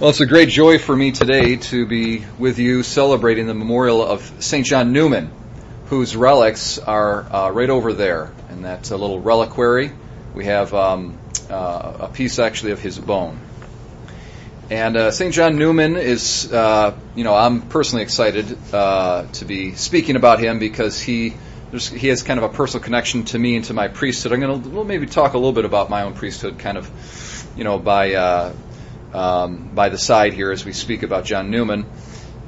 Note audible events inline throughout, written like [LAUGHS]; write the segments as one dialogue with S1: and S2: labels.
S1: Well, it's a great joy for me today to be with you celebrating the memorial of St. John Neumann, whose relics are uh, right over there in that uh, little reliquary. We have um, uh, a piece actually of his bone. And uh, St. John Neumann is, uh, you know, I'm personally excited uh, to be speaking about him because he he has kind of a personal connection to me and to my priesthood. I'm going to maybe talk a little bit about my own priesthood, kind of, you know, by um, by the side here as we speak about John Neumann.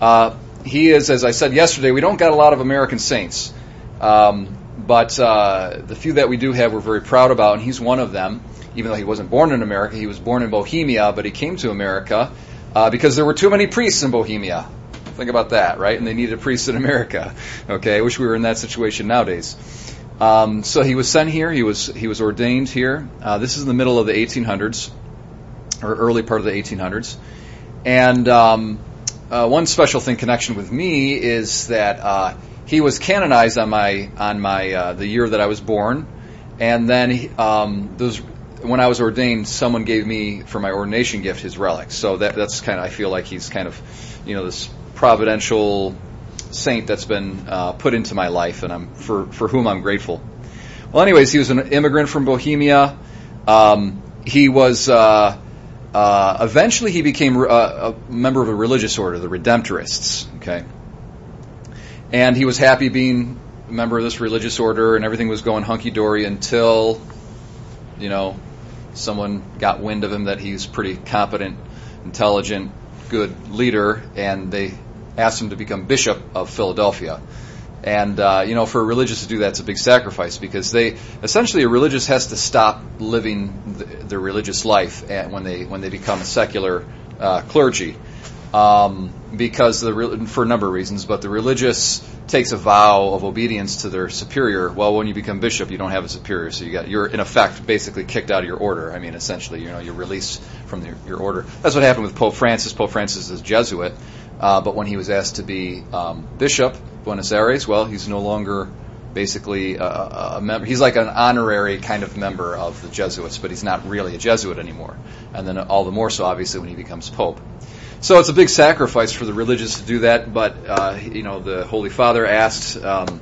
S1: Uh, he is, as I said yesterday, we don't got a lot of American saints, um, but uh, the few that we do have, we're very proud about, and he's one of them. Even though he wasn't born in America, he was born in Bohemia, but he came to America uh, because there were too many priests in Bohemia. Think about that, right? And they needed a priest in America. Okay, I wish we were in that situation nowadays. Um, so he was sent here. He was he was ordained here. Uh, this is in the middle of the 1800s or early part of the 1800s. And um, uh, one special thing connection with me is that uh, he was canonized on my on my uh, the year that I was born, and then um, those when I was ordained, someone gave me for my ordination gift his relics. So that that's kind of I feel like he's kind of you know this providential saint that's been uh, put into my life, and I'm for for whom I'm grateful. Well, anyways, he was an immigrant from Bohemia. Um, he was uh, uh, eventually, he became a, uh, a, member of a religious order, the Redemptorists. Okay, and he was happy being a member of this religious order, and everything was going hunky dory until, you know, someone got wind of him that he's pretty competent, intelligent, good leader, and they asked him to become bishop of Philadelphia. And uh, you know, for a religious to do that, it's a big sacrifice because they essentially a religious has to stop living the, their religious life when they when they become a secular uh, clergy, um, because the for a number of reasons. But the religious takes a vow of obedience to their superior. Well, when you become bishop, you don't have a superior, so you got you're in effect basically kicked out of your order. I mean, essentially, you know, you're released from the, your order. That's what happened with Pope Francis. Pope Francis is a Jesuit. Uh, but when he was asked to be um, bishop, Buenos Aires, well, he's no longer basically a, a, member. He's like an honorary kind of member of the Jesuits, but he's not really a Jesuit anymore. And then all the more so, obviously, when he becomes pope. So it's a big sacrifice for the religious to do that. But uh, you know, the Holy Father asked um,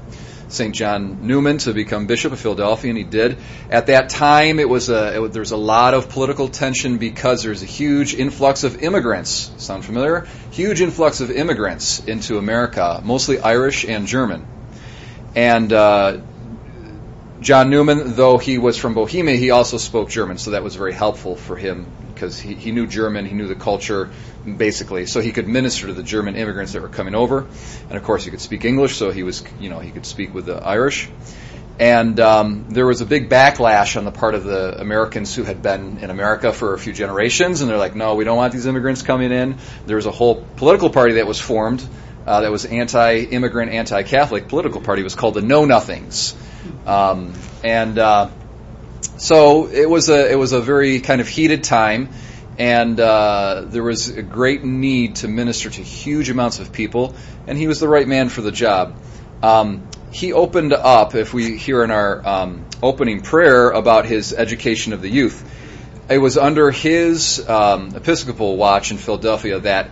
S1: St. John Neumann to become Bishop of Philadelphia, and he did. At that time, it was a, it, there was a lot of political tension because there's a huge influx of immigrants. Sound familiar? Huge influx of immigrants into America, mostly Irish and German. And uh, John Neumann, though he was from Bohemia, he also spoke German, so that was very helpful for him because he, he knew German, he knew the culture, basically, so he could minister to the German immigrants that were coming over, and of course he could speak English, so he was, you know, he could speak with the Irish. And um, there was a big backlash on the part of the Americans who had been in America for a few generations, and they're like, no, we don't want these immigrants coming in. There was a whole political party that was formed uh, that was anti-immigrant, anti-Catholic political party. It was called the Know Nothings, um, and uh, so it was a it was a very kind of heated time, and uh, there was a great need to minister to huge amounts of people, and he was the right man for the job. Um, he opened up, if we hear in our um, opening prayer about his education of the youth, it was under his um, Episcopal watch in Philadelphia that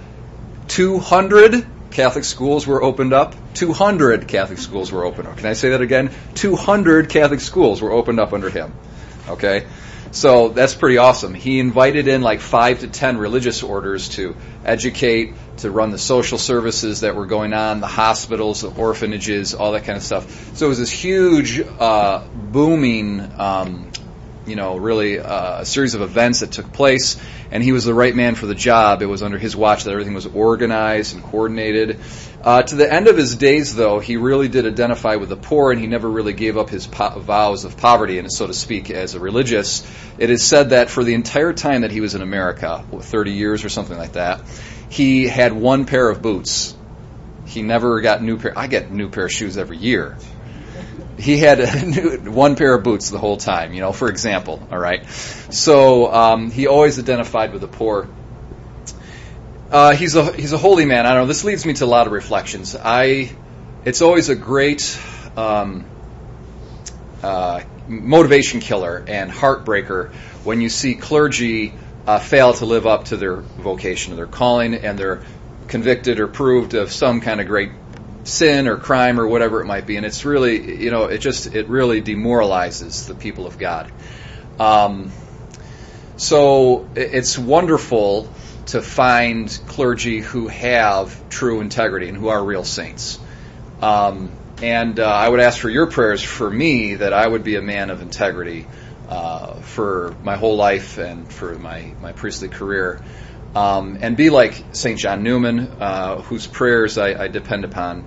S1: 200 Catholic schools were opened up. 200 Catholic schools were opened up. Can I say that again? 200 Catholic schools were opened up under him. Okay? So that's pretty awesome. He invited in like five to ten religious orders to educate, to run the social services that were going on, the hospitals, the orphanages, all that kind of stuff. So it was this huge, uh, booming um, you know, really uh, a series of events that took place, and he was the right man for the job. It was under his watch that everything was organized and coordinated. Uh, to the end of his days, though, he really did identify with the poor, and he never really gave up his po- vows of poverty, and so to speak, as a religious. It is said that for the entire time that he was in America, 30 years or something like that, he had one pair of boots. He never got new pair. I get new pair of shoes every year he had new, [LAUGHS] one pair of boots the whole time, you know, for example, all right? So um, he always identified with the poor. Uh, he's a he's a holy man. I don't know. This leads me to a lot of reflections. I, it's always a great um, uh, motivation killer and heartbreaker when you see clergy uh, fail to live up to their vocation or their calling, and they're convicted or proved of some kind of great sin or crime or whatever it might be. And it's really, you know, it just it really demoralizes the people of God. Um, so it's wonderful to find clergy who have true integrity and who are real saints. Um, and uh, I would ask for your prayers for me that I would be a man of integrity uh, for my whole life and for my, my priestly career. Um, and be like St. John Neumann, uh, whose prayers I, I, depend upon.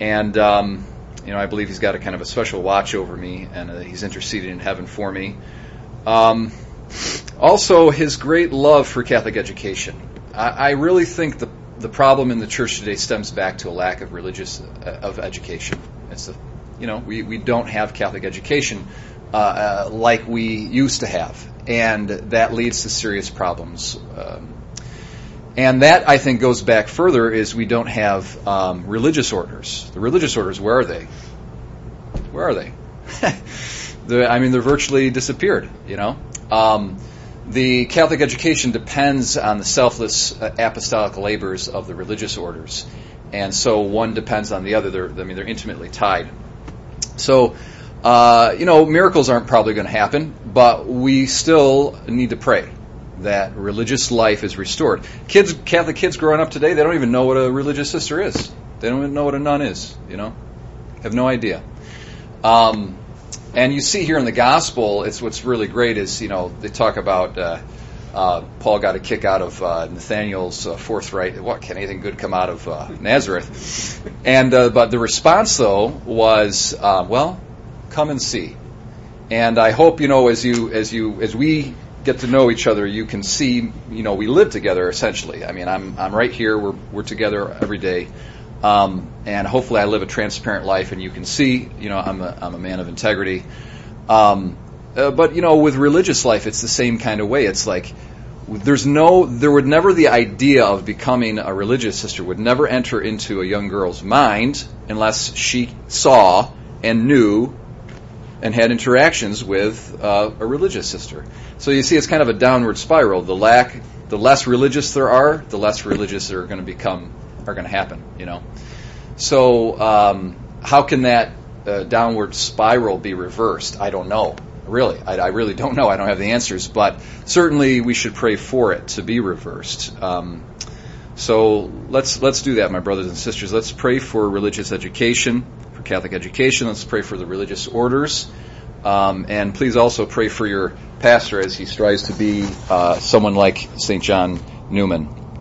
S1: And, um, you know, I believe he's got a kind of a special watch over me, and uh, he's interceding in heaven for me. Um, also, his great love for Catholic education. I, I really think the the problem in the church today stems back to a lack of religious uh, of education. It's a, you know we, we don't have Catholic education uh, uh, like we used to have, and that leads to serious problems. Um, and that I think goes back further is we don't have um, religious orders. The religious orders, where are they? Where are they? [LAUGHS] I mean, they're virtually disappeared. You know. Um, the Catholic education depends on the selfless uh, apostolic labors of the religious orders, and so one depends on the other. They're, I mean, they're intimately tied. So, uh, you know, miracles aren't probably going to happen, but we still need to pray that religious life is restored. Kids, Catholic kids growing up today, they don't even know what a religious sister is. They don't even know what a nun is. You know, have no idea. Um, and you see here in the gospel, it's what's really great is you know they talk about uh, uh, Paul got a kick out of uh, Nathaniel's uh, forthright. What can anything good come out of uh, Nazareth? And uh, but the response though was, uh, well, come and see. And I hope you know as you as you as we get to know each other, you can see you know we live together essentially. I mean, I'm I'm right here. We're we're together every day. Um, and hopefully I live a transparent life and you can see, you know, I'm a, I'm a man of integrity. Um, uh, but, you know, with religious life, it's the same kind of way. It's like, there's no, there would never the idea of becoming a religious sister would never enter into a young girl's mind unless she saw and knew and had interactions with uh, a religious sister. So you see, it's kind of a downward spiral. The lack, the less religious there are, the less religious they're going to become are going to happen. You know, so um, how can that uh, downward spiral be reversed? I don't know. Really, I, I, really don't know. I don't have the answers, but certainly we should pray for it to be reversed. Um, so let's let's do that, my brothers and sisters. Let's pray for religious education, Catholic education. Let's pray for the religious orders, um, and please also pray for your pastor as he strives to be uh, someone like Saint John Neumann.